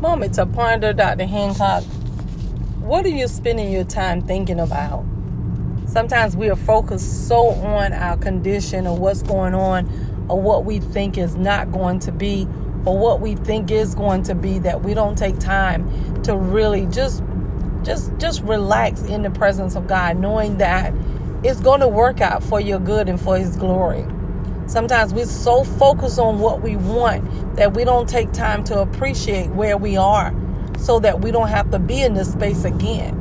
Moment to ponder, Dr. Hancock. What are you spending your time thinking about? Sometimes we are focused so on our condition or what's going on or what we think is not going to be or what we think is going to be that we don't take time to really just just just relax in the presence of God knowing that it's going to work out for your good and for his glory. Sometimes we're so focused on what we want that we don't take time to appreciate where we are so that we don't have to be in this space again.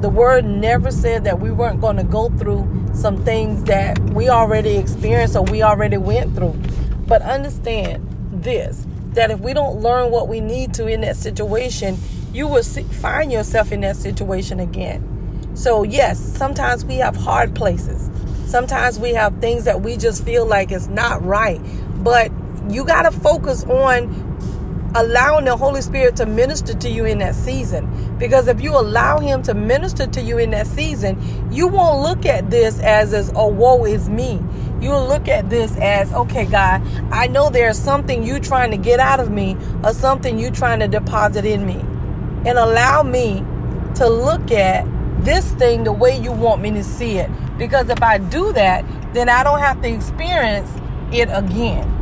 The word never said that we weren't going to go through some things that we already experienced or we already went through. But understand this that if we don't learn what we need to in that situation, you will find yourself in that situation again. So, yes, sometimes we have hard places. Sometimes we have things that we just feel like it's not right. But you got to focus on allowing the Holy Spirit to minister to you in that season. Because if you allow Him to minister to you in that season, you won't look at this as, as oh, woe is me. You'll look at this as, okay, God, I know there's something you trying to get out of me or something you trying to deposit in me. And allow me to look at this thing the way you want me to see it. Because if I do that, then I don't have to experience it again.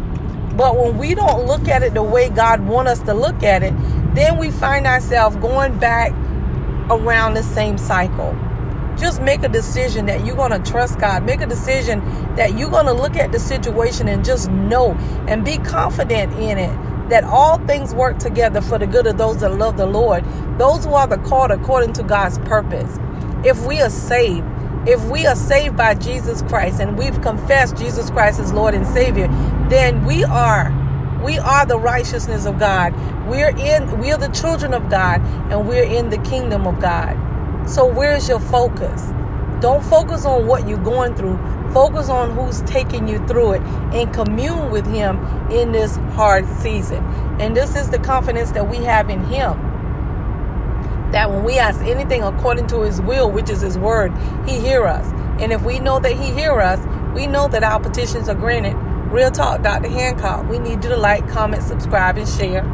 But when we don't look at it the way God wants us to look at it, then we find ourselves going back around the same cycle. Just make a decision that you're going to trust God. Make a decision that you're going to look at the situation and just know and be confident in it that all things work together for the good of those that love the Lord, those who are the called according to God's purpose. If we are saved, if we are saved by Jesus Christ and we've confessed Jesus Christ as Lord and Savior, then we are we are the righteousness of God. We're in we're the children of God and we're in the kingdom of God. So where's your focus? Don't focus on what you're going through. Focus on who's taking you through it and commune with him in this hard season. And this is the confidence that we have in him that when we ask anything according to his will, which is his word, he hear us. And if we know that he hear us, we know that our petitions are granted. Real talk, Dr. Hancock. We need you to like, comment, subscribe, and share.